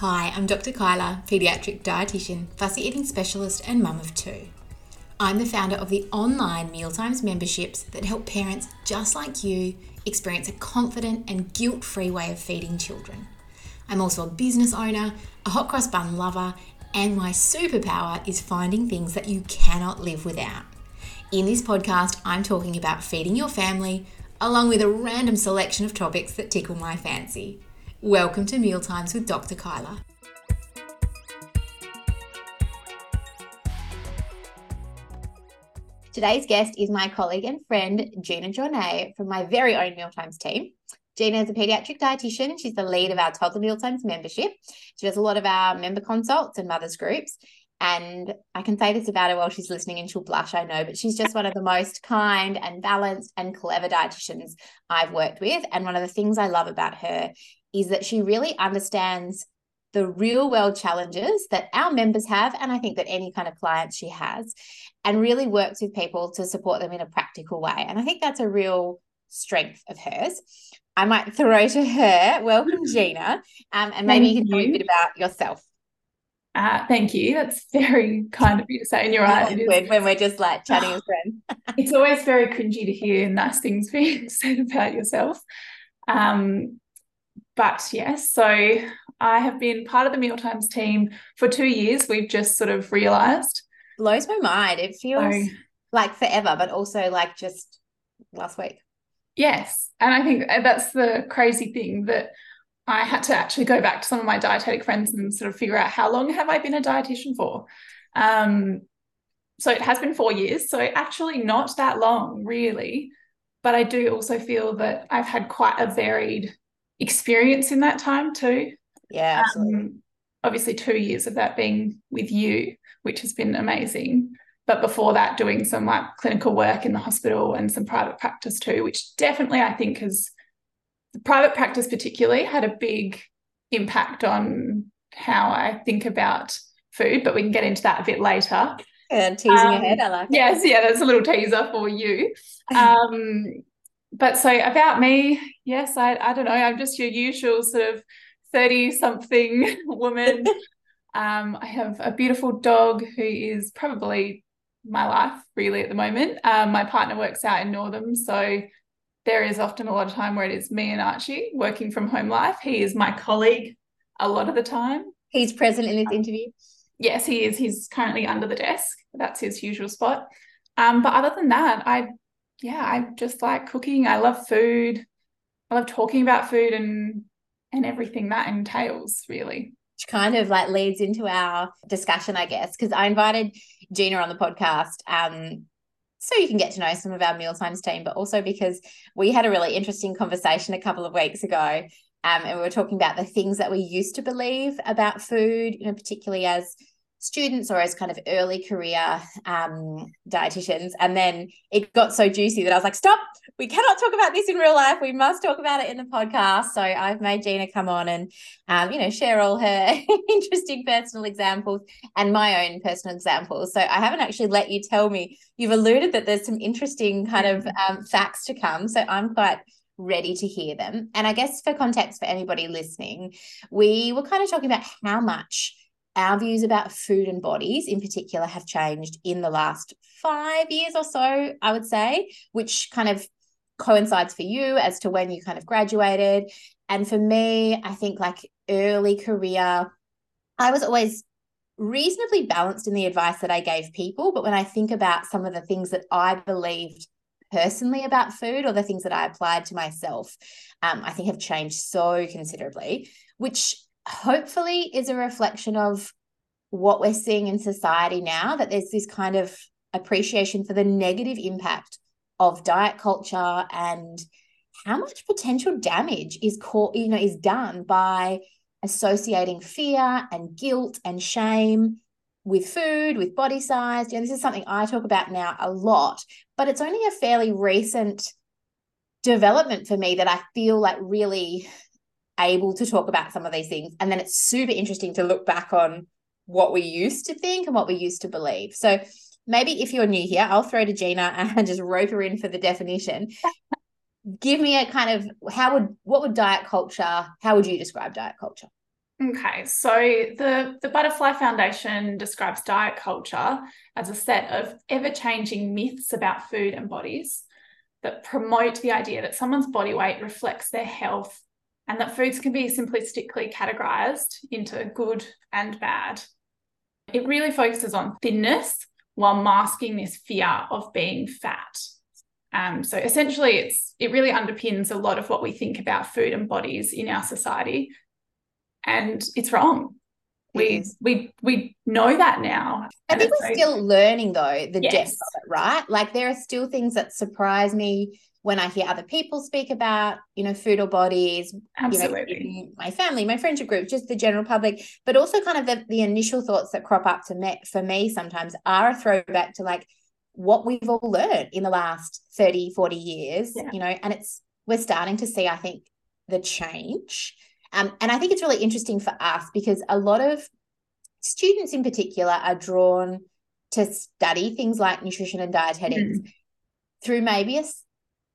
Hi, I'm Dr. Kyla, paediatric dietitian, fussy eating specialist, and mum of two. I'm the founder of the online Mealtimes memberships that help parents just like you experience a confident and guilt free way of feeding children. I'm also a business owner, a hot cross bun lover, and my superpower is finding things that you cannot live without. In this podcast, I'm talking about feeding your family, along with a random selection of topics that tickle my fancy. Welcome to Mealtimes with Dr. Kyla. Today's guest is my colleague and friend, Gina Journet from my very own Mealtimes team. Gina is a pediatric dietitian. She's the lead of our Toddler Mealtimes membership. She does a lot of our member consults and mothers groups. And I can say this about her while she's listening and she'll blush, I know, but she's just one of the most kind and balanced and clever dietitians I've worked with. And one of the things I love about her is that she really understands the real world challenges that our members have, and I think that any kind of client she has, and really works with people to support them in a practical way. And I think that's a real strength of hers. I might throw to her. Welcome, Gina. Um, and maybe thank you can tell me a bit about yourself. Uh, thank you. That's very kind of you to say. And you're right. When, we're just like chatting as friends. it's always very cringy to hear nice things being said about yourself. Um, but yes, so I have been part of the Mealtimes team for two years. We've just sort of realized. Blows my mind. It feels so, like forever, but also like just last week. Yes. And I think that's the crazy thing that I had to actually go back to some of my dietetic friends and sort of figure out how long have I been a dietitian for. Um, so it has been four years. So actually not that long, really. But I do also feel that I've had quite a varied experience in that time too. Yeah. Um, obviously, two years of that being with you, which has been amazing but before that doing some like clinical work in the hospital and some private practice too which definitely i think has the private practice particularly had a big impact on how i think about food but we can get into that a bit later and teasing um, ahead i like yes yeah that's a little teaser for you um but so about me yes i i don't know i'm just your usual sort of 30 something woman um, I have a beautiful dog who is probably my life really at the moment. Um, my partner works out in Northam, so there is often a lot of time where it is me and Archie working from home life. He is my colleague a lot of the time. He's present in this interview. Yes, he is. He's currently under the desk. That's his usual spot. Um, but other than that, I yeah, I just like cooking. I love food. I love talking about food and and everything that entails, really which kind of like leads into our discussion, I guess, because I invited Gina on the podcast um, so you can get to know some of our mealtimes team, but also because we had a really interesting conversation a couple of weeks ago. Um, and we were talking about the things that we used to believe about food, you know, particularly as students or as kind of early career um, dietitians. And then it got so juicy that I was like, stop, we cannot talk about this in real life. We must talk about it in the podcast. So I've made Gina come on and, um, you know, share all her interesting personal examples and my own personal examples. So I haven't actually let you tell me, you've alluded that there's some interesting kind of um, facts to come. So I'm quite ready to hear them. And I guess for context for anybody listening, we were kind of talking about how much our views about food and bodies in particular have changed in the last five years or so, I would say, which kind of coincides for you as to when you kind of graduated. And for me, I think like early career, I was always reasonably balanced in the advice that I gave people. But when I think about some of the things that I believed personally about food or the things that I applied to myself, um, I think have changed so considerably, which hopefully is a reflection of what we're seeing in society now that there's this kind of appreciation for the negative impact of diet culture and how much potential damage is caught, you know, is done by associating fear and guilt and shame with food, with body size. You know, this is something I talk about now a lot, but it's only a fairly recent development for me that I feel like really able to talk about some of these things. And then it's super interesting to look back on what we used to think and what we used to believe. So maybe if you're new here, I'll throw to Gina and just rope her in for the definition. Give me a kind of how would what would diet culture, how would you describe diet culture? Okay, so the, the Butterfly Foundation describes diet culture as a set of ever changing myths about food and bodies that promote the idea that someone's body weight reflects their health and that foods can be simplistically categorized into good and bad. It really focuses on thinness while masking this fear of being fat. Um, so essentially, it's it really underpins a lot of what we think about food and bodies in our society, and it's wrong. We we we know that now. I think we're so, still learning though the yes. depth of it, right? Like there are still things that surprise me when I hear other people speak about, you know, food or bodies, Absolutely. You know, my family, my friendship group, just the general public, but also kind of the, the initial thoughts that crop up to me for me sometimes are a throwback to like what we've all learned in the last 30, 40 years, yeah. you know, and it's we're starting to see, I think, the change. Um, and I think it's really interesting for us because a lot of students in particular are drawn to study things like nutrition and dietetics mm. through maybe a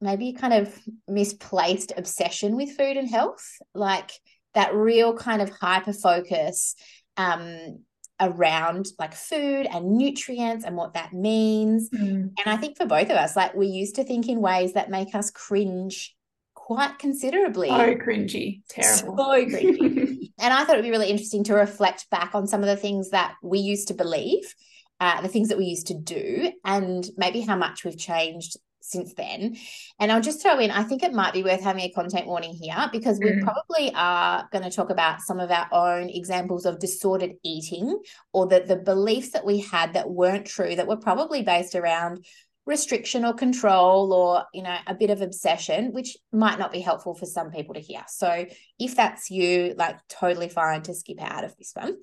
maybe a kind of misplaced obsession with food and health, like that real kind of hyper focus um, around like food and nutrients and what that means. Mm. And I think for both of us, like we used to think in ways that make us cringe quite considerably. So cringy, terrible. So cringy. and I thought it'd be really interesting to reflect back on some of the things that we used to believe, uh, the things that we used to do, and maybe how much we've changed since then. And I'll just throw in, I think it might be worth having a content warning here because we mm. probably are going to talk about some of our own examples of disordered eating or the, the beliefs that we had that weren't true, that were probably based around restriction or control or you know a bit of obsession which might not be helpful for some people to hear so if that's you like totally fine to skip out of this one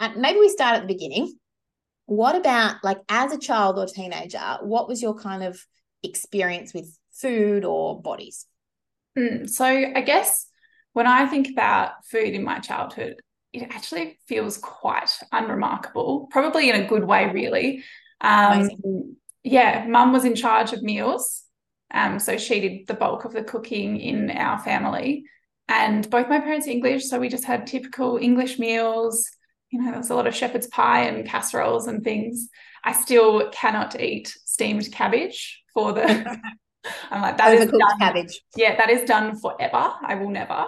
and maybe we start at the beginning what about like as a child or teenager what was your kind of experience with food or bodies? Mm, so I guess when I think about food in my childhood, it actually feels quite unremarkable, probably in a good way, really. Um, yeah, mum was in charge of meals. Um, so she did the bulk of the cooking in our family. And both my parents are English, so we just had typical English meals. You know, there was a lot of shepherd's pie and casseroles and things. I still cannot eat steamed cabbage for the I'm like that is done. cabbage. Yeah, that is done forever. I will never.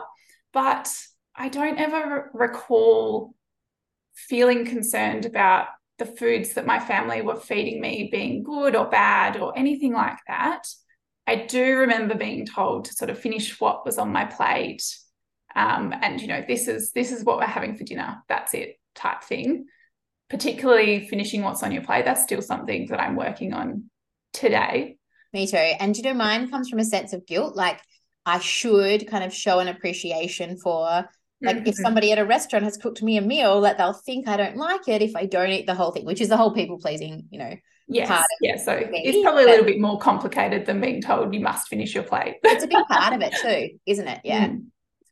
But I don't ever recall feeling concerned about the foods that my family were feeding me being good or bad or anything like that. I do remember being told to sort of finish what was on my plate. Um, and you know, this is this is what we're having for dinner. That's it, type thing. Particularly finishing what's on your plate. That's still something that I'm working on today. Me too. And you know, mine comes from a sense of guilt. Like I should kind of show an appreciation for like mm-hmm. if somebody at a restaurant has cooked me a meal that they'll think I don't like it if I don't eat the whole thing, which is the whole people pleasing, you know. Yes. yeah. So me. it's probably a little bit more complicated than being told you must finish your plate. it's a big part of it too, isn't it? Yeah. Mm.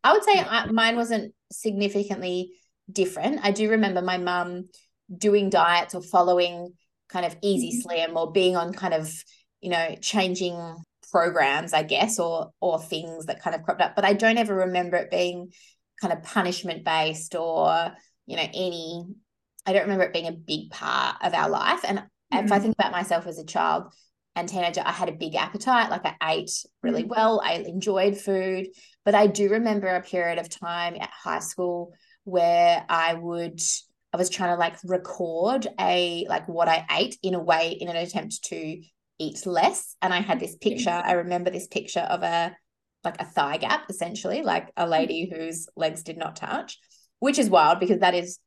I would say I, mine wasn't significantly different. I do remember my mum doing diets or following kind of easy mm-hmm. slim or being on kind of you know, changing programs, I guess, or or things that kind of cropped up. But I don't ever remember it being kind of punishment based or, you know, any I don't remember it being a big part of our life. And mm-hmm. if I mm-hmm. think about myself as a child and teenager, I had a big appetite. Like I ate really mm-hmm. well. I enjoyed food. But I do remember a period of time at high school where I would I was trying to like record a like what I ate in a way in an attempt to eat less. And I had this picture. I remember this picture of a like a thigh gap, essentially, like a lady whose legs did not touch, which is wild because that is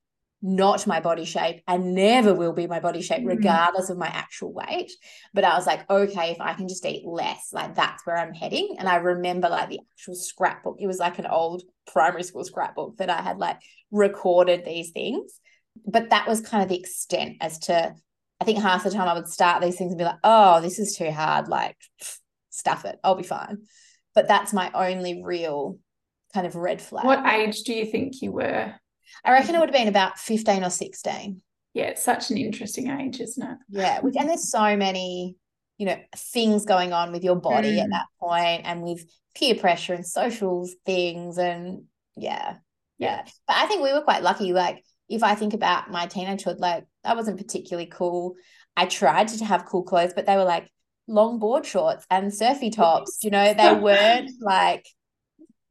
not my body shape and never will be my body shape, mm. regardless of my actual weight. But I was like, okay, if I can just eat less, like that's where I'm heading. And I remember like the actual scrapbook. It was like an old primary school scrapbook that I had like recorded these things. But that was kind of the extent as to I think half the time I would start these things and be like, oh, this is too hard. Like, stuff it. I'll be fine. But that's my only real kind of red flag. What age do you think you were? I reckon it would have been about 15 or 16. Yeah, it's such an interesting age, isn't it? Yeah. And there's so many, you know, things going on with your body mm. at that point and with peer pressure and social things. And yeah. yeah. But I think we were quite lucky. Like, if I think about my teenagehood, like I wasn't particularly cool. I tried to have cool clothes, but they were like long board shorts and surfy tops. You know, they weren't like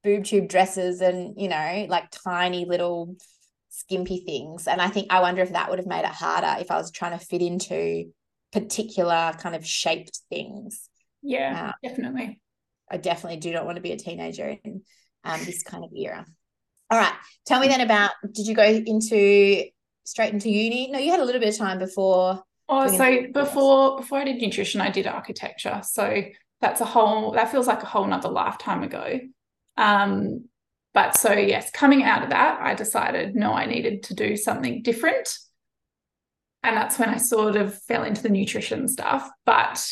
boob tube dresses and, you know, like tiny little skimpy things. And I think I wonder if that would have made it harder if I was trying to fit into particular kind of shaped things. Yeah, um, definitely. I definitely do not want to be a teenager in um, this kind of era. All right. Tell me then about did you go into straight into uni? No, you had a little bit of time before. Oh, so before before I did nutrition, I did architecture. So that's a whole that feels like a whole nother lifetime ago. Um, but so yes, coming out of that, I decided no, I needed to do something different. And that's when I sort of fell into the nutrition stuff. But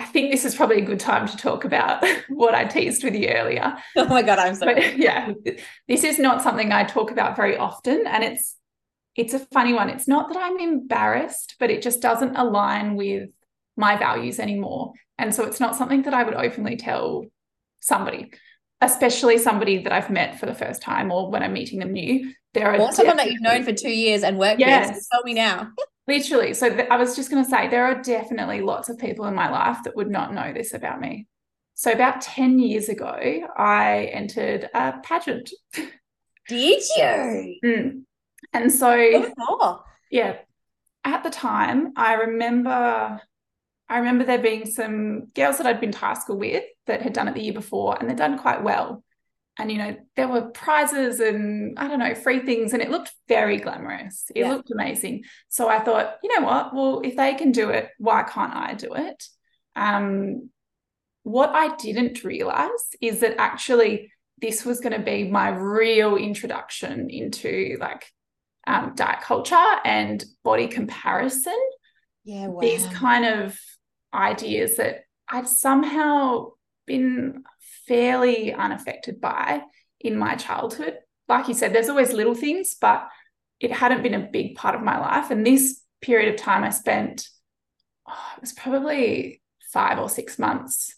I think this is probably a good time to talk about what I teased with you earlier. Oh my god, I'm sorry. But yeah, this is not something I talk about very often, and it's it's a funny one. It's not that I'm embarrassed, but it just doesn't align with my values anymore, and so it's not something that I would openly tell somebody, especially somebody that I've met for the first time or when I'm meeting them new. There are or someone that you've known for two years and worked yes. with. Tell me now. Literally. So th- I was just going to say there are definitely lots of people in my life that would not know this about me. So about 10 years ago, I entered a pageant. Did you? Mm. And so, yeah, at the time, I remember. I remember there being some girls that I'd been to high school with that had done it the year before and they'd done quite well and you know there were prizes and i don't know free things and it looked very glamorous. It yeah. looked amazing. So i thought you know what? Well if they can do it why can't i do it? Um, what i didn't realize is that actually this was going to be my real introduction into like um, diet culture and body comparison. Yeah wow. these kind of ideas that i'd somehow been fairly unaffected by in my childhood. Like you said, there's always little things, but it hadn't been a big part of my life. And this period of time I spent, oh, it was probably five or six months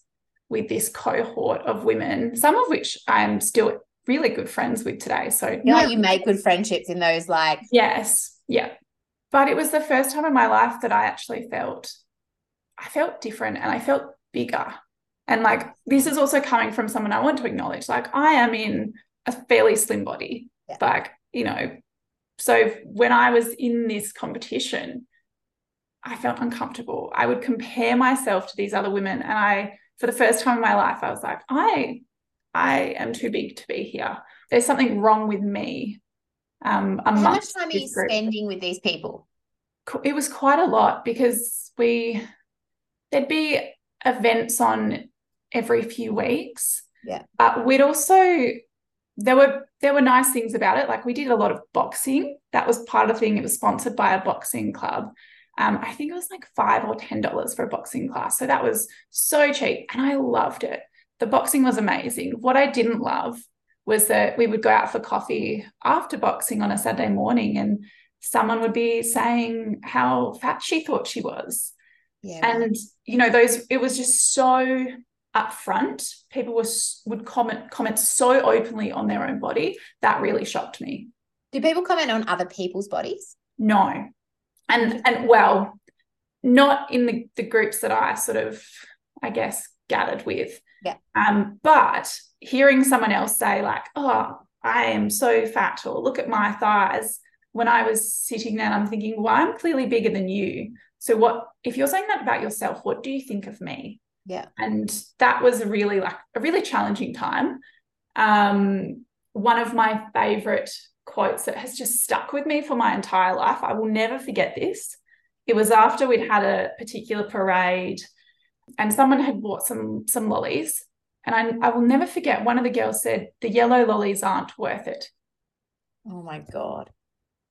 with this cohort of women, some of which I'm still really good friends with today. So you, know, you make good friendships in those like yes, yeah. But it was the first time in my life that I actually felt I felt different and I felt bigger and like this is also coming from someone I want to acknowledge. Like I am in a fairly slim body. Yeah. Like, you know, so when I was in this competition, I felt uncomfortable. I would compare myself to these other women. And I, for the first time in my life, I was like, I I am too big to be here. There's something wrong with me. Um, How much time are you group. spending with these people? It was quite a lot because we there'd be events on every few weeks. Yeah. But we'd also there were there were nice things about it. Like we did a lot of boxing. That was part of the thing. It was sponsored by a boxing club. Um, I think it was like five or ten dollars for a boxing class. So that was so cheap. And I loved it. The boxing was amazing. What I didn't love was that we would go out for coffee after boxing on a Saturday morning and someone would be saying how fat she thought she was. Yeah. And you know, those it was just so up front, people was would comment comment so openly on their own body that really shocked me. Do people comment on other people's bodies? No, and and well, not in the the groups that I sort of, I guess, gathered with. Yeah. Um, but hearing someone else say like, "Oh, I am so fat," or "Look at my thighs," when I was sitting there, I'm thinking, "Well, I'm clearly bigger than you." So what if you're saying that about yourself? What do you think of me? Yeah. And that was a really like a really challenging time. Um, one of my favorite quotes that has just stuck with me for my entire life. I will never forget this. It was after we'd had a particular parade and someone had bought some some lollies. And I, I will never forget one of the girls said, the yellow lollies aren't worth it. Oh my God.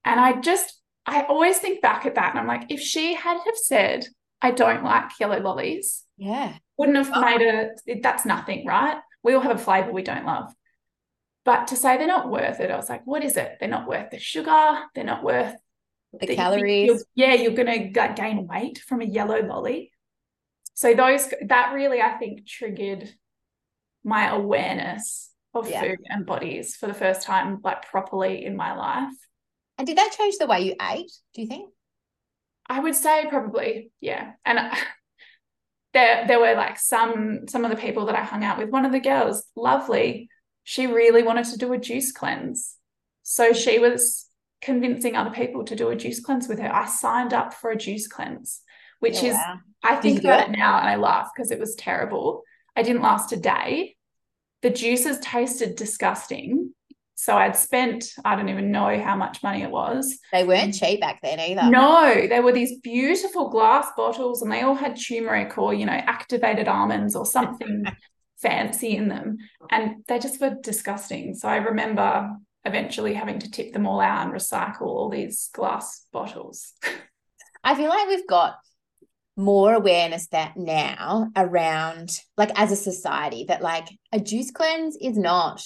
And I just I always think back at that and I'm like, if she had have said, I don't like yellow lollies, yeah. Wouldn't have oh. made a, that's nothing, right? We all have a flavor we don't love. But to say they're not worth it, I was like, what is it? They're not worth the sugar. They're not worth the, the calories. You're, yeah, you're going to gain weight from a yellow lolly. So those, that really, I think, triggered my awareness of Yeah. food and bodies for the first time, like properly in my life. And did that change the way you ate, do you think? I would say probably, yeah. And I- there there were like some some of the people that I hung out with. One of the girls, lovely, she really wanted to do a juice cleanse. So she was convincing other people to do a juice cleanse with her. I signed up for a juice cleanse, which Oh, is wow. I think about it? it now and I laugh because it was terrible. I didn't last a day. The juices tasted disgusting. So I'd spent, I don't even know how much money it was. They weren't cheap back then either. No, they were these beautiful glass bottles and they all had turmeric or, you know, activated almonds or something fancy in them. And they just were disgusting. So I remember eventually having to tip them all out and recycle all these glass bottles. I feel like we've got more awareness that now around like as a society that like a juice cleanse is not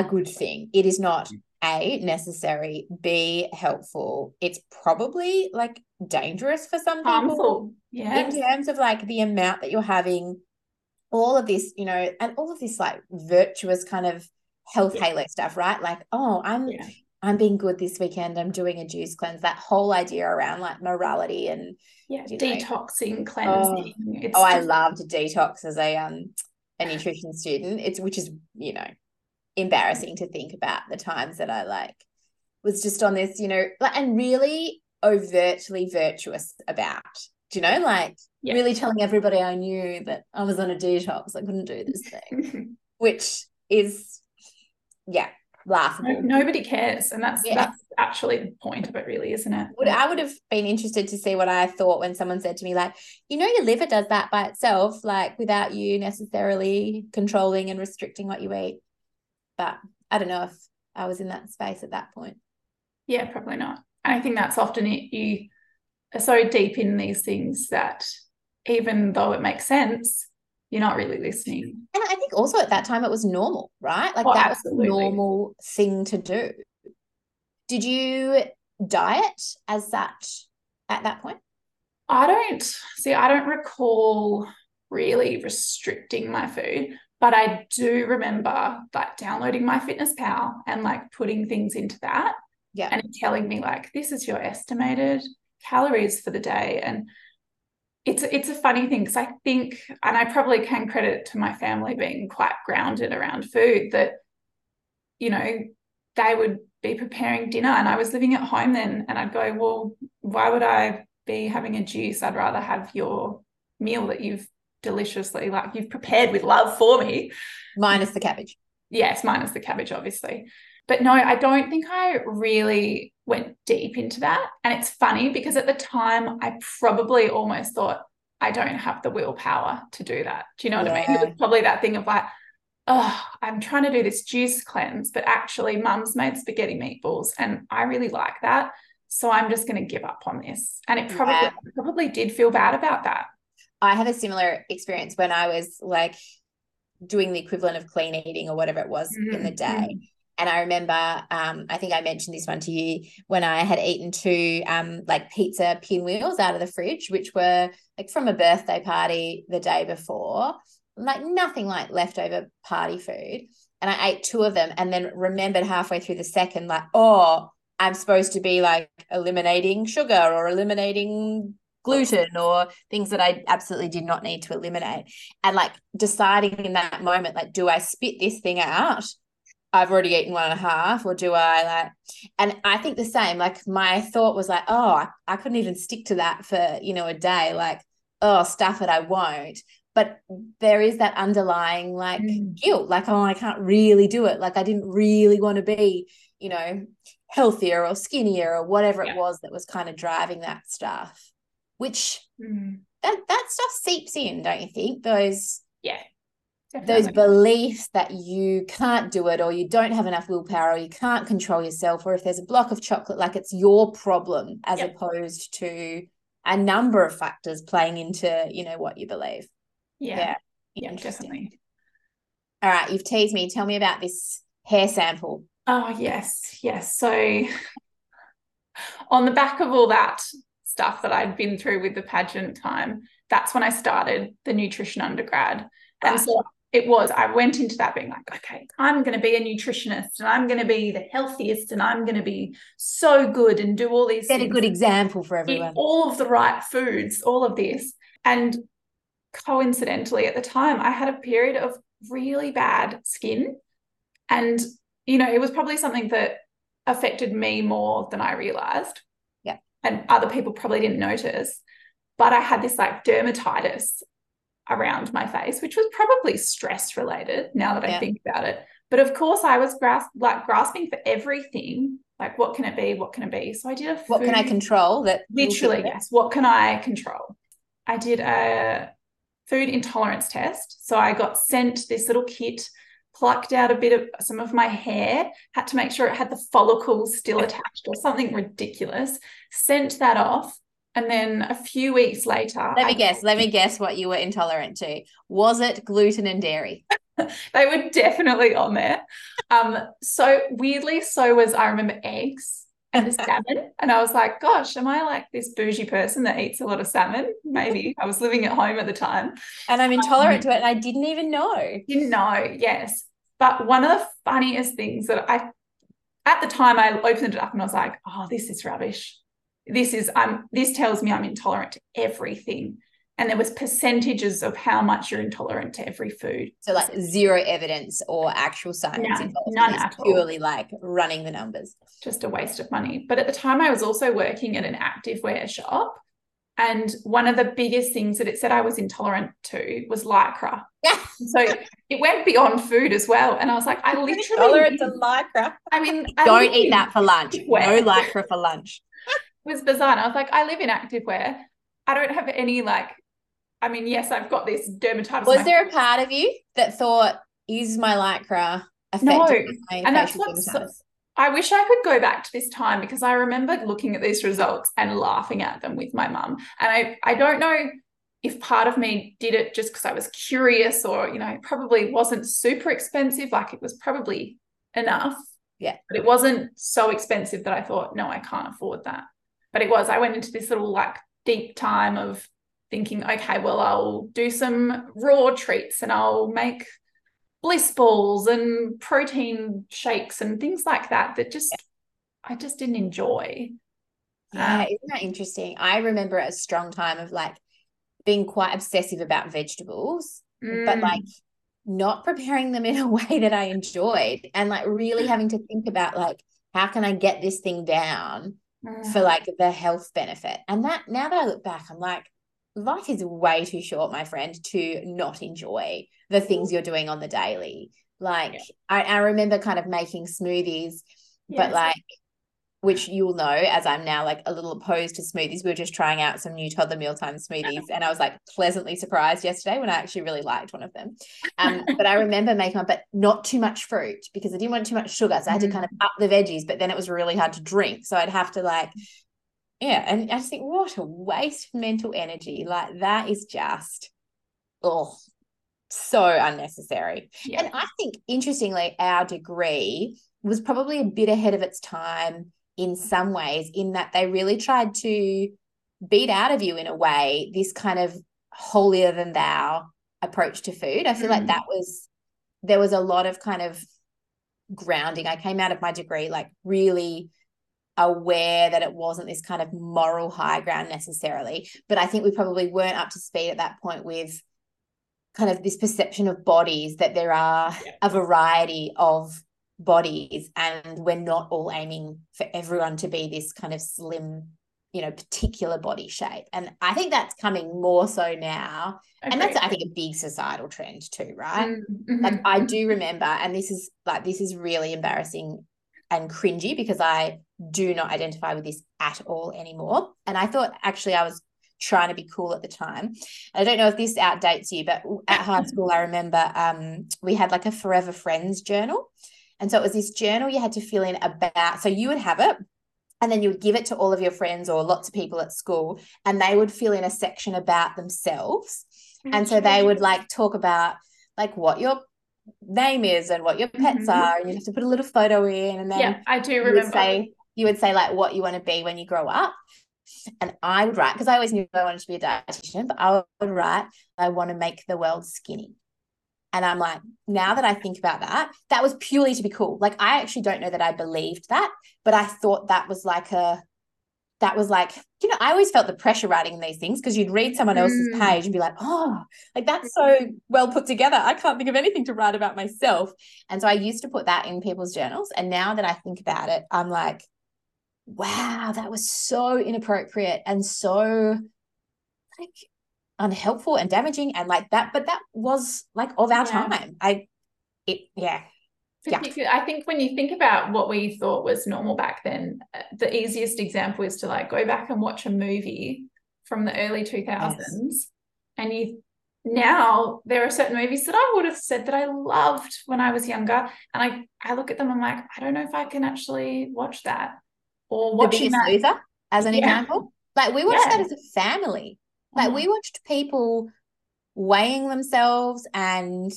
a good thing. It is not a necessary, b helpful. It's probably like dangerous for some people Yeah. in terms of like the amount that you're having all of this, you know, and all of this like virtuous kind of health Yeah. halo stuff, right? Like, oh, I'm Yeah. I'm being good this weekend. I'm doing a juice cleanse. That whole idea around like morality and Yeah. you know. Detoxing, cleansing. It's oh, I just- loved detox as a um a nutrition student. It's which is you know embarrassing to think about the times that I like was just on this, you know, like and really overtly virtuous about. Do you know, like Yeah. really telling everybody I knew that I was on a detox. I couldn't do this thing, which is yeah laughable. No- Nobody cares. And that's Yeah. that's actually the point of it, really, isn't it? would I would have been interested to see what I thought when someone said to me, like, you know, your liver does that by itself, like without you necessarily controlling and restricting what you eat. But I don't know if I was in that space at that point. Yeah, probably not. And I think that's often it. You are so deep in these things that even though it makes sense, you're not really listening. And I think also at that time it was normal, right? Like Oh, that was absolutely. the normal thing to do. Did you diet as such at that point? I don't see, I don't recall really restricting my food, but I do remember like downloading MyFitnessPal and like putting things into that Yeah. and it telling me like this is your estimated calories for the day. And it's it's a funny thing because I think, and I probably can credit to my family being quite grounded around food that, you know, they would be preparing dinner and I was living at home then and I'd go, well, why would I be having a juice? I'd rather have your meal that you've deliciously like you've prepared with love for me. Minus the cabbage. Yes, minus the cabbage, obviously. But no, I don't think I really went deep into that. And it's funny because at the time, I probably almost thought I don't have the willpower to do that. Do you know what I mean? It was probably that thing of like, oh, I'm trying to do this juice cleanse, but actually, mum's made spaghetti meatballs and I really like that. So I'm just going to give up on this. And it probably Yeah. probably did feel bad about that. I have a similar experience when I was like doing the equivalent of clean eating or whatever it was in the Mhm, day. And I remember, um, I think I mentioned this one to you when I had eaten two um, like pizza pinwheels out of the fridge, which were like from a birthday party the day before, like nothing like leftover party food. And I ate two of them and then remembered halfway through the second, like, oh, I'm supposed to be like eliminating sugar or eliminating gluten or things that I absolutely did not need to eliminate. And like deciding in that moment, like, do I spit this thing out? I've already eaten one and a half, or do I like? And I think the same. Like my thought was like, oh, I, I couldn't even stick to that for you know a day. Like, oh, stuff it, I won't. But there is that underlying like Mm. guilt, like, oh, I can't really do it. Like I didn't really want to be, you know, healthier or skinnier or whatever Yeah. it was that was kind of driving that stuff. Which Mm, that that stuff seeps in, don't you think? Those yeah. those beliefs that you can't do it or you don't have enough willpower or you can't control yourself or if there's a block of chocolate like it's your problem as Yep. opposed to a number of factors playing into you know what you believe yeah. yeah, Yeah, interesting. definitely. all right you've teased me tell me about this hair sample Oh, yes, yes. So, on the back of all that stuff that I'd been through with the pageant time, that's when I started the nutrition undergrad. Right. And so it was, I went into that being like, okay, I'm going to be a nutritionist and I'm going to be the healthiest and I'm going to be so good and do all these Set a good example for everyone. all of the right foods, all of this. And coincidentally, at the time, I had a period of really bad skin. And, you know, it was probably something that affected me more than I realized. And other people probably didn't notice. But I had this like dermatitis around my face, which was probably stress related now that yeah. I think about it. But of course, I was grasp- like grasping for everything. Like, what can it be? What can it be? So I did a food, what can I control? That literally, yes. What can I control? I did a food intolerance test. So I got sent this little kit, plucked out a bit of some of my hair, had to make sure it had the follicles still attached or something ridiculous, sent that off. And then a few weeks later, let me I, guess. Let me guess what you were intolerant to. Was it gluten and dairy? they were definitely on there. Um, so weirdly, so was I remember eggs and salmon. And I was like, gosh, am I like this bougie person that eats a lot of salmon? Maybe I was living at home at the time. And I'm intolerant um, to it. And I didn't even know. Didn't know, yes. But one of the funniest things that I, at the time, I opened it up and I was like, oh, this is rubbish. This is, I'm, this tells me I'm intolerant to everything and there was percentages of how much you're intolerant to every food. So like zero evidence or actual science none, involved. None it's at purely all. like running the numbers. Just a waste of money. But at the time I was also working at an active wear shop. And one of the biggest things that it said I was intolerant to was lycra. Yeah. so it went beyond food as well. And I was like, I literally intolerant to lycra. I mean, I don't eat that for lunch. No lycra for lunch. it was bizarre. And I was like, I live in active wear. I don't have any like I mean, yes, I've got this dermatitis. Was there a part of you that thought, is my lycra affecting no. and that's what's, I wish I could go back to this time because I remember looking at these results and laughing at them with my mum. And I, I don't know if part of me did it just because I was curious or, you know, it probably wasn't super expensive. Like it was probably enough. Yeah. But it wasn't so expensive that I thought, no, I can't afford that. But it was, I went into this little like deep time of thinking, okay, well, I'll do some raw treats and I'll make bliss balls and protein shakes and things like that that just I just didn't enjoy. Yeah, um, isn't that interesting? I remember a strong time of like being quite obsessive about vegetables, mm. but like not preparing them in a way that I enjoyed and like really having to think about like how can I get this thing down mm. for like the health benefit. And that now that I look back, I'm like, life is way too short, my friend, to not enjoy the things you're doing on the daily. Like yeah. I, I remember kind of making smoothies, but like which you'll know as I'm now like a little opposed to smoothies. We were just trying out some new toddler mealtime smoothies, and I was like pleasantly surprised yesterday when I actually really liked one of them. Um, but I remember making one, but not too much fruit because I didn't want too much sugar, so I had to kind of mm. up the veggies. But then it was really hard to drink, so I'd have to like yeah and i just think what a waste of mental energy like that is just oh so unnecessary yeah. and i think interestingly our degree was probably a bit ahead of its time in some ways in that they really tried to beat out of you in a way this kind of holier than thou approach to food i feel mm. like that was there was a lot of kind of grounding i came out of my degree like really aware that it wasn't this kind of moral high ground necessarily. But I think we probably weren't up to speed at that point with kind of this perception of bodies that there are yeah. a variety of bodies and we're not all aiming for everyone to be this kind of slim you know particular body shape and i think that's coming more so now and that's i think a big societal trend too right mm-hmm. like i do remember and this is like this is really embarrassing and cringy because i do not identify with this at all anymore. And I thought actually I was trying to be cool at the time. I don't know if this outdates you, but at high school, I remember um, we had like a Forever Friends journal. And so it was this journal you had to fill in about, so you would have it and then you would give it to all of your friends or lots of people at school and they would fill in a section about themselves. And so they would like talk about like what your name is and what your pets mm-hmm. are and you have to put a little photo in and then yeah i do remember say you would say like what you want to be when you grow up. And I would write, because I always knew I wanted to be a dietitian, but I would write, I want to make the world skinny. And I'm like, now that I think about that, that was purely to be cool. Like, I actually don't know that I believed that, but I thought that was like a, that was like, you know, I always felt the pressure writing these things because you'd read someone else's Mm. page and be like, oh, like that's so well put together. I can't think of anything to write about myself. And so I used to put that in people's journals. And now that I think about it, I'm like, wow, that was so inappropriate and so like unhelpful and damaging and like that. But that was like of our Yeah. time. I, it, yeah. Yeah. I think when you think about what we thought was normal back then, uh, the easiest example is to like go back and watch a movie from the early 2000s. And you now there are certain movies that I would have said that I loved when I was younger. And I, I look at them, I'm like, I don't know if I can actually watch that. Or The watching biggest that. loser, as an Yeah. example. Like we watched Yeah. that as a family. Like Oh, we watched people weighing themselves and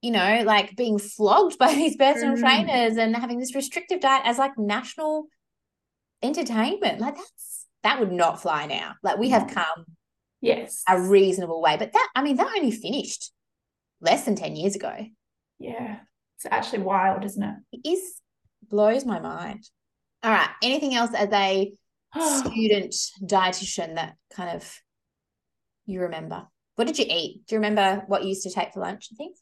you know like being flogged by these personal Mm. trainers and having this restrictive diet as like national entertainment like that's that would not fly now like we have come yes. a reasonable way but that i mean that only finished less than 10 years ago Yeah. It's actually wild, isn't it? it is blows my mind all right anything else as a student dietitian that kind of you remember what did you eat do you remember what you used to take for lunch and things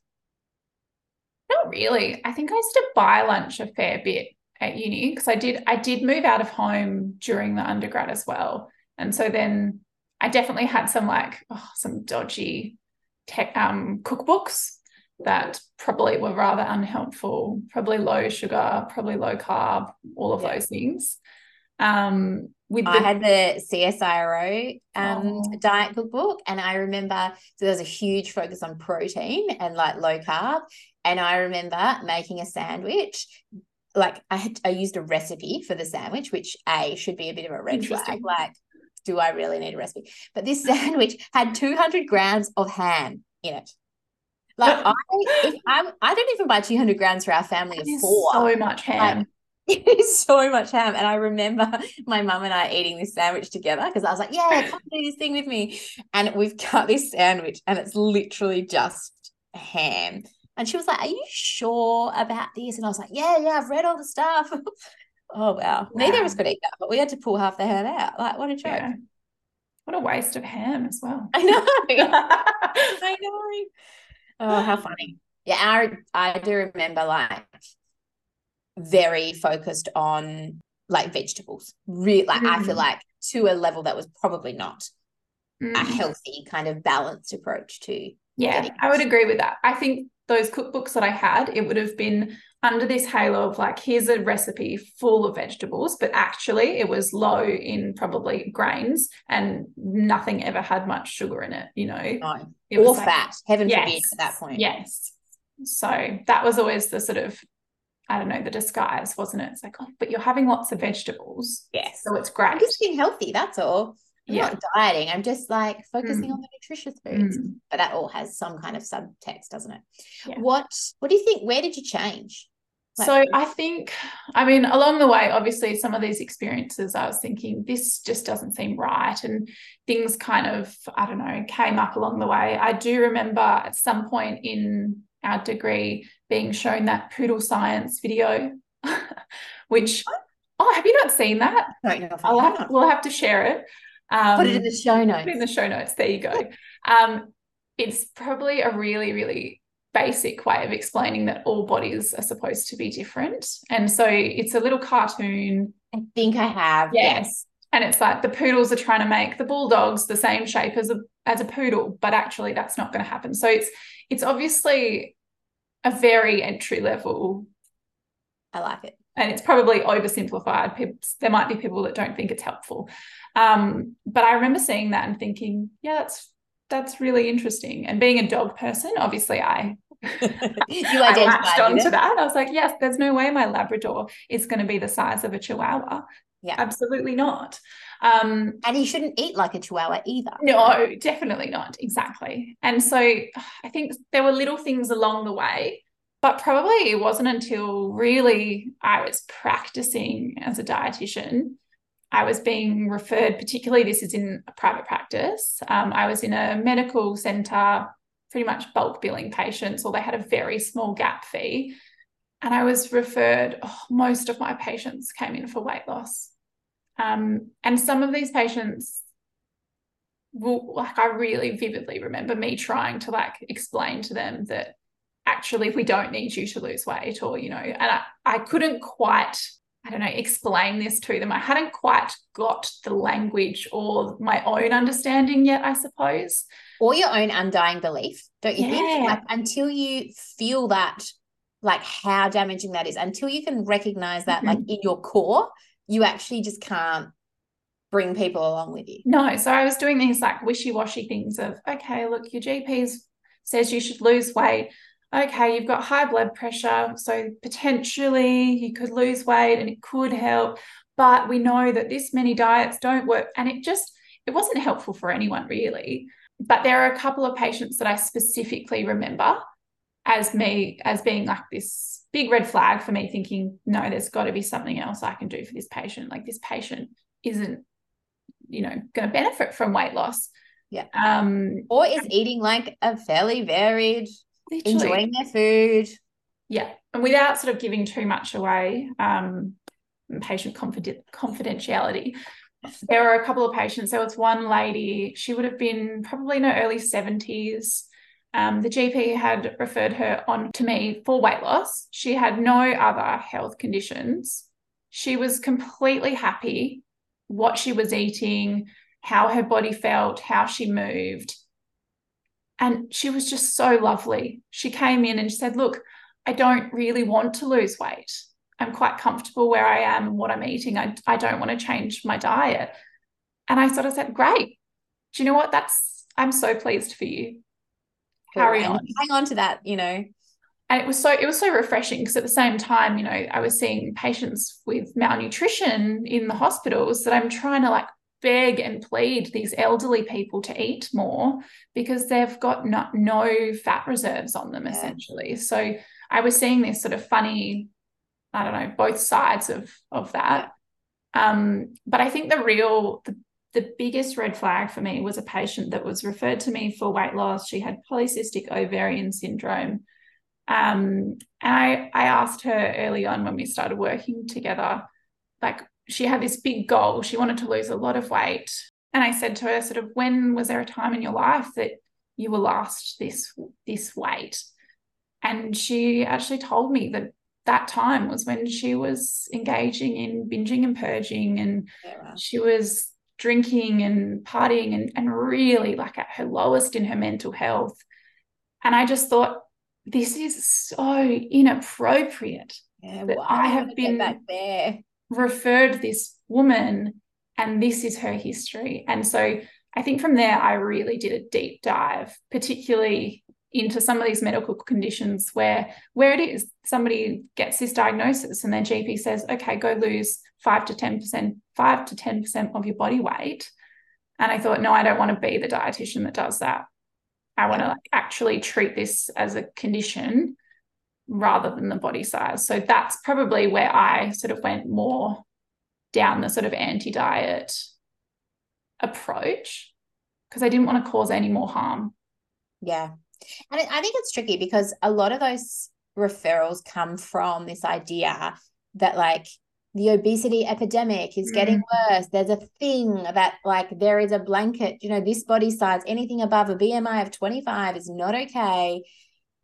Not really. I think I used to buy lunch a fair bit at uni because I did I did move out of home during the undergrad as well. And so then I definitely had some like oh, some dodgy tech um cookbooks that probably were rather unhelpful, probably low sugar, probably low carb, all of Yeah. those things. Um with I the had the CSIRO um, Oh. diet cookbook, and I remember so there was a huge focus on protein and like low carb. And I remember making a sandwich. Like I had, I used a recipe for the sandwich, which a should be a bit of a red flag. Like, do I really need a recipe? But this sandwich had 200 grams of ham in it. Like I, if I'm, I don't even buy 200 grams for our family of four. so much ham. It is so much ham. And I remember my mum and I eating this sandwich together because I was like, yeah, come do this thing with me. And we've cut this sandwich and it's literally just ham. And she was like, Are you sure about this? And I was like, Yeah, yeah, I've read all the stuff. oh, wow. Neither of us Wow. could eat that, but we had to pull half the ham out. Like, what a joke. yeah. What a waste of ham as well. I know. I know. Oh, how funny. Yeah, I, I do remember like very focused on like vegetables. Really like I feel Mm. like to a level that was probably not a Mm. healthy kind of balanced approach to Yeah, I would agree with that. I think those cookbooks that I had, it would have been under this halo of like, here's a recipe full of vegetables, but actually it was low in probably grains and nothing ever had much sugar in it, you know? no, It or was like- fat. Heaven forbid at that point. Yes. So that was always the sort of, I don't know, the disguise, wasn't it? It's like, oh, but you're having lots of vegetables, Yes. so it's great. I'm just being healthy, that's all. I'm Yeah. not dieting. I'm just like focusing Mm. on the nutritious foods. Mm, But that all has some kind of subtext, doesn't it? Yeah. What what do you think? Where did you change? So I think, I mean, along the way, obviously, some of these experiences, I was thinking this just doesn't seem right, and things kind of, I don't know, came up along the way. I do remember at some point in our degree being shown that poodle science video, which, oh, have you not seen that? I don't know if I I'll have. have, we'll have to share it. Um, Put it in the show notes. Put it in the show notes. There you go. Um, it's probably a really, really basic way of explaining that all bodies are supposed to be different. And so it's a little cartoon. I think I have. Yes. And it's like the poodles are trying to make the bulldogs the same shape as a as a poodle, but actually that's not going to happen. So it's it's obviously a very entry level I like it. and it's probably oversimplified. People, there might be people that don't think it's helpful. Um, but I remember seeing that and thinking, yeah, that's that's really interesting. And being a dog person, obviously, I you I latched identified onto that. I was like, yes, there's no way my Labrador is going to be the size of a Chihuahua. Yeah. absolutely not. Um, And he shouldn't eat like a chihuahua either. no, definitely not. Exactly. And so I think there were little things along the way, but probably it wasn't until really I was practicing as a dietitian. I was being referred, particularly this is in a private practice. Um, I was in a medical center pretty much bulk billing patients or they had a very small gap fee. And I was referred, oh, most of my patients came in for weight loss. Um, and some of these patients will, like, I really vividly remember me trying to like explain to them that actually we don't need you to lose weight or, you know, and I, I couldn't quite I don't know, explain this to them. I hadn't quite got the language or my own understanding yet, I suppose. Or your own undying belief, don't you yeah. think? Like until you feel that, like how damaging that is, until you can recognize that, mm-hmm. like in your core, you actually just can't bring people along with you. No. So I was doing these like wishy washy things of, okay, look, your GP says you should lose weight okay, you've got high blood pressure, so potentially you could lose weight and it could help, but we know that this many diets don't work. And it just, it wasn't helpful for anyone really. But there are a couple of patients that I specifically remember as me, as being like this big red flag for me, thinking, no, there's got to be something else I can do for this patient. Like this patient isn't, you know, going to benefit from weight loss. Yeah. Um, or is eating like a fairly varied Literally. enjoying their food. Yeah. And without sort of giving too much away, um, patient confident, confidentiality. There were a couple of patients. There was one lady, she would have been probably in her early 70s. Um, the GP had referred her on to me for weight loss. She had no other health conditions. She was completely happy what she was eating, how her body felt, how she moved. And she was just so lovely. She came in and she said, Look, I don't really want to lose weight. I'm quite comfortable where I am and what I'm eating. I, I don't want to change my diet. And I sort of said, Great. Do you know what? That's, I'm so pleased for you. Carry on. Hang on to that, you know. And it was so, it was so refreshing because at the same time, you know, I was seeing patients with malnutrition in the hospitals that I'm trying to like beg and plead these elderly people to eat more because they've got no, no fat reserves on them yeah. essentially. So i was seeing this sort of funny i don't know both sides of of that. Um but i think the real the, the biggest red flag for me was a patient that was referred to me for weight loss. She had polycystic ovarian syndrome. Um, and I, I asked her early on when we started working together, like, she had this big goal. She wanted to lose a lot of weight. And I said to her, sort of, when was there a time in your life that you were lost this this weight? And she actually told me that that time was when she was engaging in binging and purging and yeah, she was drinking and partying and, and really like at her lowest in her mental health. And I just thought, this is so inappropriate. Yeah, well, I, I have been back there referred this woman and this is her history. And so I think from there, I really did a deep dive, particularly into some of these medical conditions where where it is somebody gets this diagnosis and their GP says, okay, go lose five to 10%, five to 10% of your body weight. And I thought, no, I don't want to be the dietitian that does that. I want to like actually treat this as a condition rather than the body size. So that's probably where I sort of went more down the sort of anti diet approach because I didn't want to cause any more harm. Yeah. And I think it's tricky because a lot of those referrals come from this idea that, like, the obesity epidemic is getting mm. worse. There's a thing that, like, there is a blanket, you know, this body size, anything above a BMI of 25 is not okay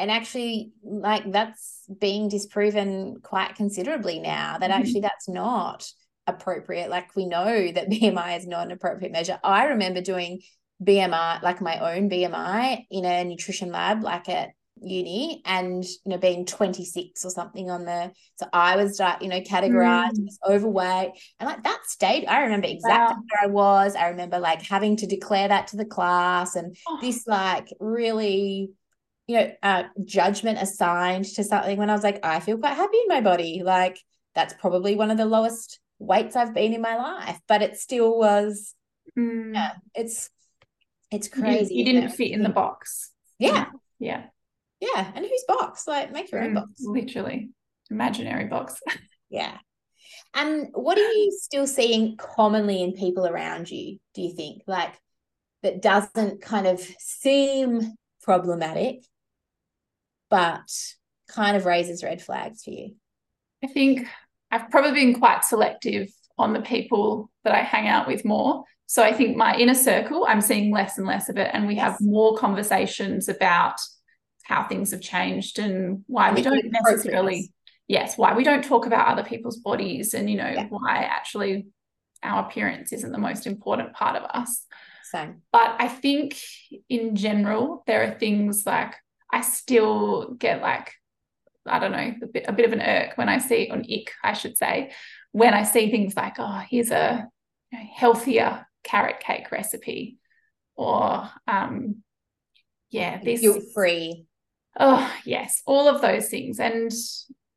and actually like that's being disproven quite considerably now that mm-hmm. actually that's not appropriate like we know that bmi is not an appropriate measure i remember doing bmi like my own bmi in a nutrition lab like at uni and you know being 26 or something on the so i was you know categorized mm. as overweight and like that stayed i remember exactly wow. where i was i remember like having to declare that to the class and oh. this like really you know, uh, judgment assigned to something when I was like, I feel quite happy in my body. Like that's probably one of the lowest weights I've been in my life, but it still was. Mm. Yeah, it's it's crazy. You, didn't fit in the box. Yeah. Yeah. Yeah. And whose box? Like make your mm, own box. Literally. Imaginary box. yeah. And what are you still seeing commonly in people around you, do you think? Like that doesn't kind of seem problematic, but kind of raises red flags for you? I think I've probably been quite selective on the people that I hang out with more. So I think my inner circle, I'm seeing less and less of it. And we yes. have more conversations about how things have changed and why and we don't necessarily, yes, why we don't talk about other people's bodies and, you know, yeah. why actually our appearance isn't the most important part of us. Same. But I think in general, there are things like I still get like, I don't know, a bit, a bit of an irk when I see on ick, I should say, when I see things like, oh, here's a healthier carrot cake recipe, or um, yeah, this guilt free. Oh yes, all of those things, and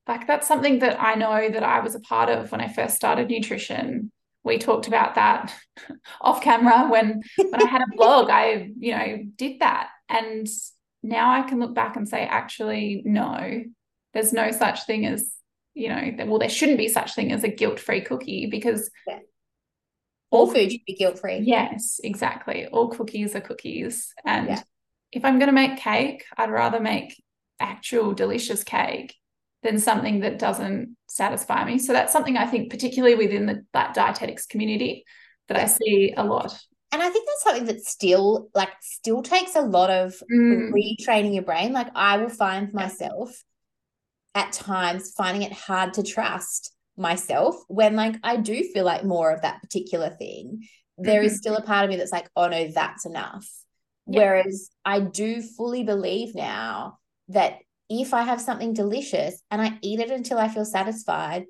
like that's something that I know that I was a part of when I first started nutrition. We talked about that off camera when when I had a blog. I you know did that, and now I can look back and say, actually, no, there's no such thing as you know, well, there shouldn't be such thing as a guilt-free cookie because yeah. all food should be guilt-free. Yes, exactly. All cookies are cookies. And yeah. if I'm going to make cake, I'd rather make actual delicious cake than something that doesn't satisfy me. So that's something I think, particularly within the that dietetics community, that. I see a lot. And I think that's something that still like still takes a lot of mm. retraining your brain. Like I will find myself at times finding it hard to trust myself when like I do feel like more of that particular thing. There mm-hmm. is still a part of me that's like, oh no, that's enough. Yeah. Whereas I do fully believe now that if I have something delicious and I eat it until I feel satisfied,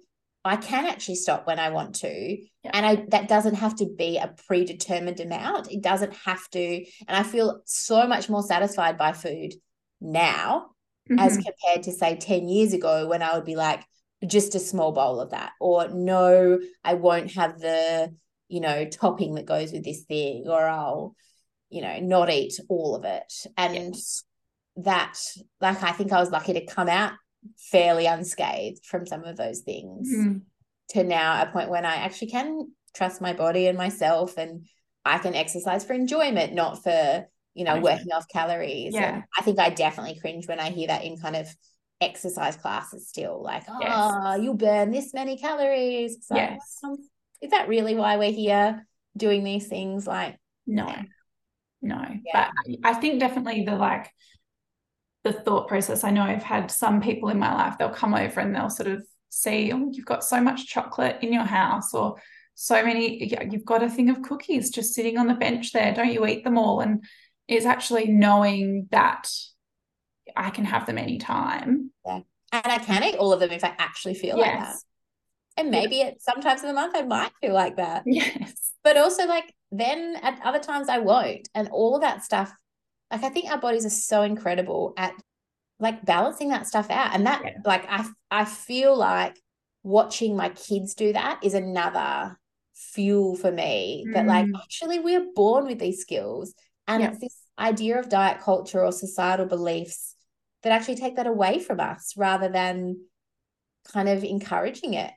I can actually stop when I want to. Yeah. And I that doesn't have to be a predetermined amount. It doesn't have to. And I feel so much more satisfied by food now mm-hmm. as compared to say 10 years ago when I would be like, just a small bowl of that, or no, I won't have the, you know, topping that goes with this thing, or I'll, you know, not eat all of it. And yes. that, like, I think I was lucky to come out fairly unscathed from some of those things mm-hmm. to now a point when I actually can trust my body and myself and I can exercise for enjoyment, not for you know, working off calories. Yeah. And I think I definitely cringe when I hear that in kind of exercise classes still like, oh, yes. you'll burn this many calories. So yes. Um, is that really why we're here doing these things? Like, no, no. Yeah. But I think definitely the like, the thought process. I know I've had some people in my life, they'll come over and they'll sort of see, oh, you've got so much chocolate in your house, or so many, you've got a thing of cookies just sitting on the bench there. Don't you eat them all? And it's actually knowing that I can have them anytime. Yeah. And I can eat all of them if I actually feel yes. like that. And maybe yeah. at sometimes in the month I might feel like that. Yes. But also like then at other times I won't. And all of that stuff, like I think our bodies are so incredible at like balancing that stuff out. And that yeah. like I I feel like watching my kids do that is another fuel for me. Mm. That like actually we're born with these skills and yeah. it's this idea of diet culture or societal beliefs that actually take that away from us rather than kind of encouraging it.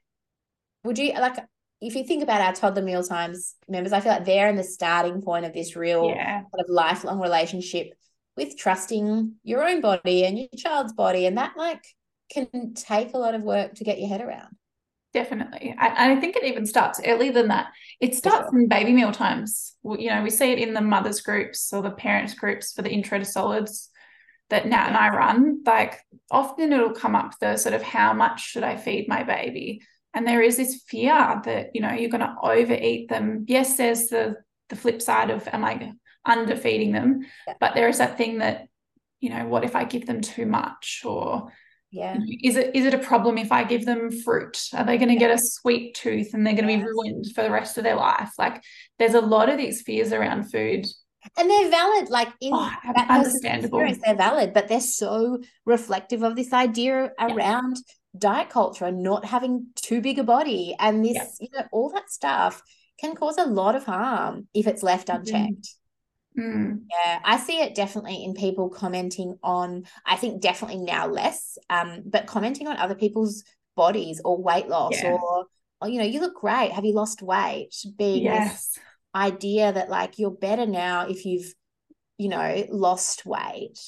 Would you like if you think about our Toddler Mealtimes members, I feel like they're in the starting point of this real yeah. kind of lifelong relationship with trusting your own body and your child's body. And that like can take a lot of work to get your head around. Definitely. I, I think it even starts earlier than that. It starts sure. in Baby Mealtimes. You know, we see it in the mothers groups or the parents groups for the intro to solids that Nat and I run. Like often it'll come up the sort of how much should I feed my baby? And there is this fear that, you know, you're going to overeat them. Yes, there's the the flip side of am I underfeeding them? Yeah. But there is that thing that, you know, what if I give them too much or yeah is it is it a problem if i give them fruit are they going to get a sweet tooth and they're going to yes. be ruined for the rest of their life like there's a lot of these fears around food and they're valid like in oh, that understandable they're valid but they're so reflective of this idea around yeah. Diet culture and not having too big a body and this you know all that stuff can cause a lot of harm if it's left unchecked Mm. Yeah, I see it definitely in people commenting on, I think definitely now less, um, but commenting on other people's bodies or weight loss yeah. or, or, you know, you look great. Have you lost weight? Being yes. this idea that like you're better now if you've you know, lost weight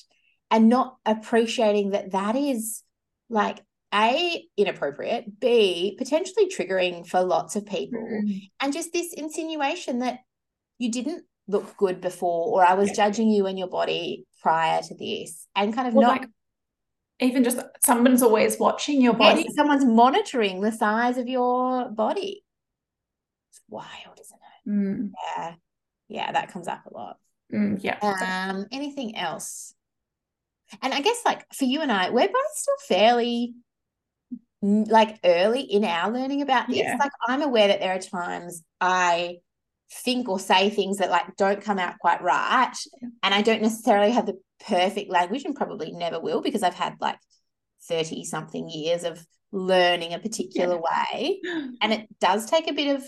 and not appreciating that that is like a inappropriate b potentially triggering for lots of people Mm-hmm. and just this insinuation that you didn't look good before or i was Yeah. judging you and your body prior to this and kind of Or not like even just someone's always watching your body. yes, someone's monitoring the size of your body it's wild isn't it Mm, yeah yeah that comes up a lot mm, yeah. um anything else and i guess like for you and i we're both still fairly like early in our learning about this Yeah. like i'm aware that there are times i think or say things that like don't come out quite right and i don't necessarily have the perfect language and probably never will because i've had like 30 something years of learning a particular way and it does take a bit of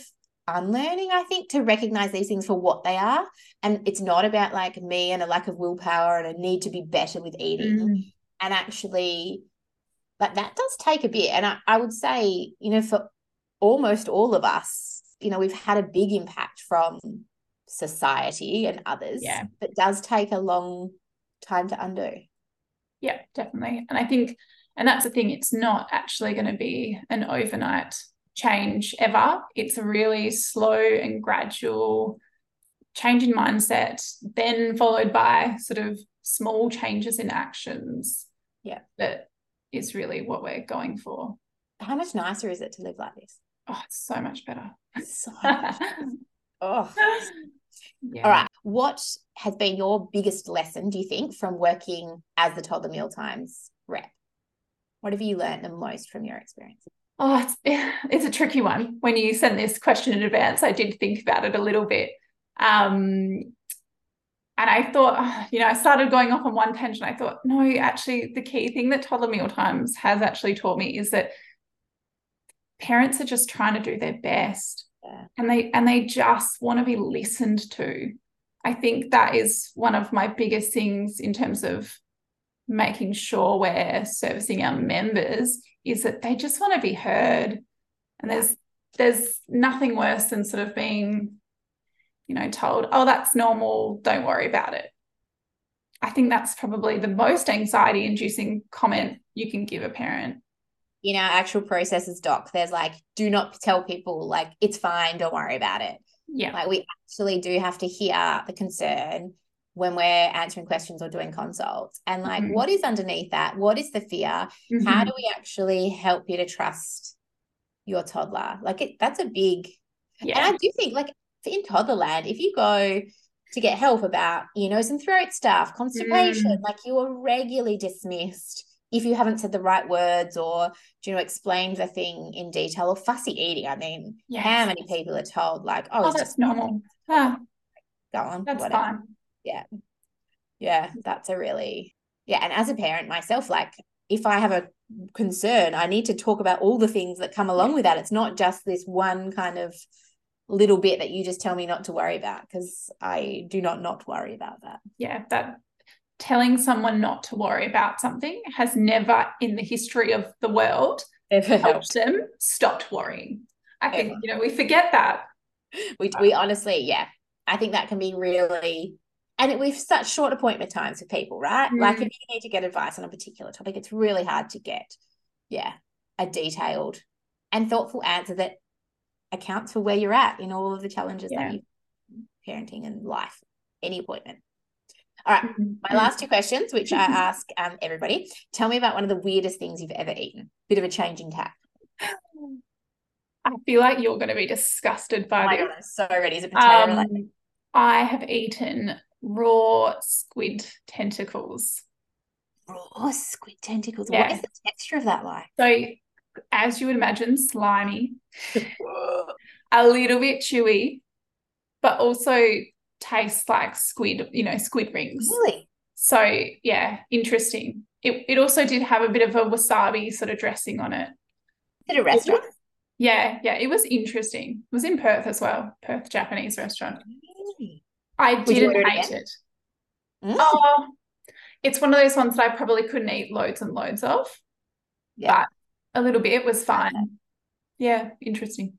unlearning i think to recognize these things for what they are and it's not about like me and a lack of willpower and a need to be better with eating Mm, and actually like that does take a bit and I, I would say you know for almost all of us you know we've had a big impact from society and others Yeah. that does take a long time to undo Yeah, definitely. And I think, and that's the thing, it's not actually going to be an overnight change ever. It's a really slow and gradual change in mindset, then followed by sort of small changes in actions. Yeah. That is really what we're going for. how much nicer is it to live like this Oh, it's so much better. so much oh yeah. All right. What has been your biggest lesson, do you think, from working as the Toddler Mealtimes rep? What have you learned the most from your experience? Oh, it's, it's a tricky one. When you sent this question in advance, I did think about it a little bit. Um, and I thought, oh, you know, I started going off on one tangent. I thought, no, actually, the key thing that Toddler Mealtimes has actually taught me is that parents are just trying to do their best. Yeah. And they and they just want to be listened to. I think that is one of my biggest things in terms of making sure we're servicing our members is that they just want to be heard. And there's there's nothing worse than sort of being, you know, told, oh, that's normal, don't worry about it. I think that's probably the most anxiety inducing comment you can give a parent. In our actual processes doc, there's like, do not tell people, like, it's fine, don't worry about it. Yeah. Like, we actually do have to hear the concern when we're answering questions or doing consults. And like, Mhm. what is underneath that? What is the fear? How Mhm. do we actually help you to trust your toddler? Like, it, that's a big yeah. And I do think, like, in toddlerland, if you go to get help about ear, nose, and throat stuff, constipation, Mm. like you are regularly dismissed if you haven't said the right words or, you know, explained the thing in detail or fussy eating. I mean, Yes. how many people are told, like, oh, Oh, it's just normal. Ah, go on, that's whatever. fine. Yeah, yeah, that's a really, yeah. And as a parent myself, like, if I have a concern, I need to talk about all the things that come along with that. It's not just this one kind of little bit that you just tell me not to worry about because I do not not worry about that. Yeah, that telling someone not to worry about something has never in the history of the world Ever helped them stopped worrying. I think, you know, we forget that. We we honestly, yeah, I think that can be really, and we've such short appointment times with people, right? Like Mm. if you need to get advice on a particular topic, it's really hard to get, yeah, a detailed and thoughtful answer that accounts for where you're at in all of the challenges Yeah. that you parenting and life, any appointment. All right, Mm. my last two questions, which I ask um, everybody. Tell me about one of the weirdest things you've ever eaten. Bit of a change in tack. I feel like you're going to be disgusted Oh by my this. god, I'm so ready. Is it potato related? Um, I have eaten raw squid tentacles. Raw squid tentacles. What Yeah. is the texture of that like? So, as you would imagine, slimy, a little bit chewy, but also tastes like squid, you know, squid rings. Really? So, yeah, interesting. It, it also did have a bit of a wasabi sort of dressing on it. Is it a restaurant? Yeah, yeah, it was interesting. It was in Perth as well, Perth Japanese restaurant. Really? I didn't it hate again? it. Mm. Oh, it's one of those ones that I probably couldn't eat loads and loads of, Yeah. but a little bit It was fine. Yeah, interesting.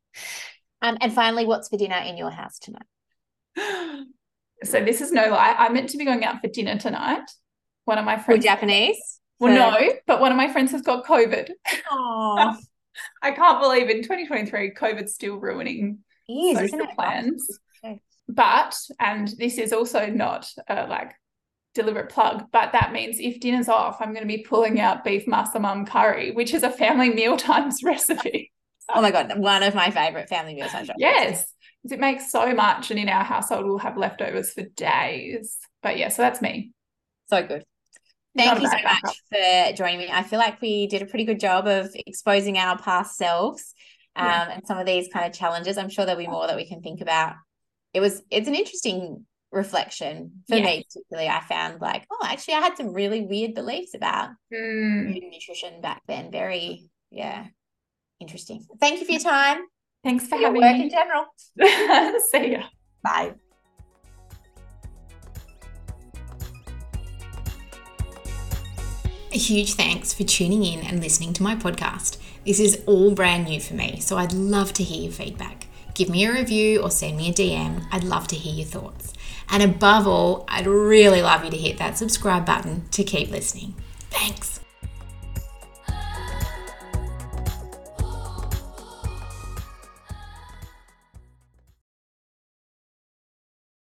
Um, and finally, what's for dinner in your house tonight? so this is no lie. I'm meant to be going out for dinner tonight. One of my friends. Japanese? Well, no, but one of my friends has got COVID. Oh, I can't believe in 2023, COVID's still ruining is, social isn't it? plans. Okay. But, and this is also not a like deliberate plug, but that means if dinner's off, I'm going to be pulling out beef massaman curry, which is a Family Mealtimes recipe. Oh my god, one of my favorite family meals. I Yes, because it makes so much, and in our household, we'll have leftovers for days. But yeah, so that's me. so good. Thank you so much for joining me. I feel like we did a pretty good job of exposing our past selves um, Yeah. and some of these kind of challenges. I'm sure there'll be more that we can think about. It was it's an interesting reflection for Yeah. me particularly. I found like, oh, actually I had some really weird beliefs about Mm, nutrition back then. Very, yeah, interesting. Thank you for your time. thanks for For your having work in me. general. See ya. Bye. A huge thanks for tuning in and listening to my podcast. This is all brand new for me, so I'd love to hear your feedback. Give me a review or send me a DM. I'd love to hear your thoughts. And above all, I'd really love you to hit that subscribe button to keep listening. Thanks.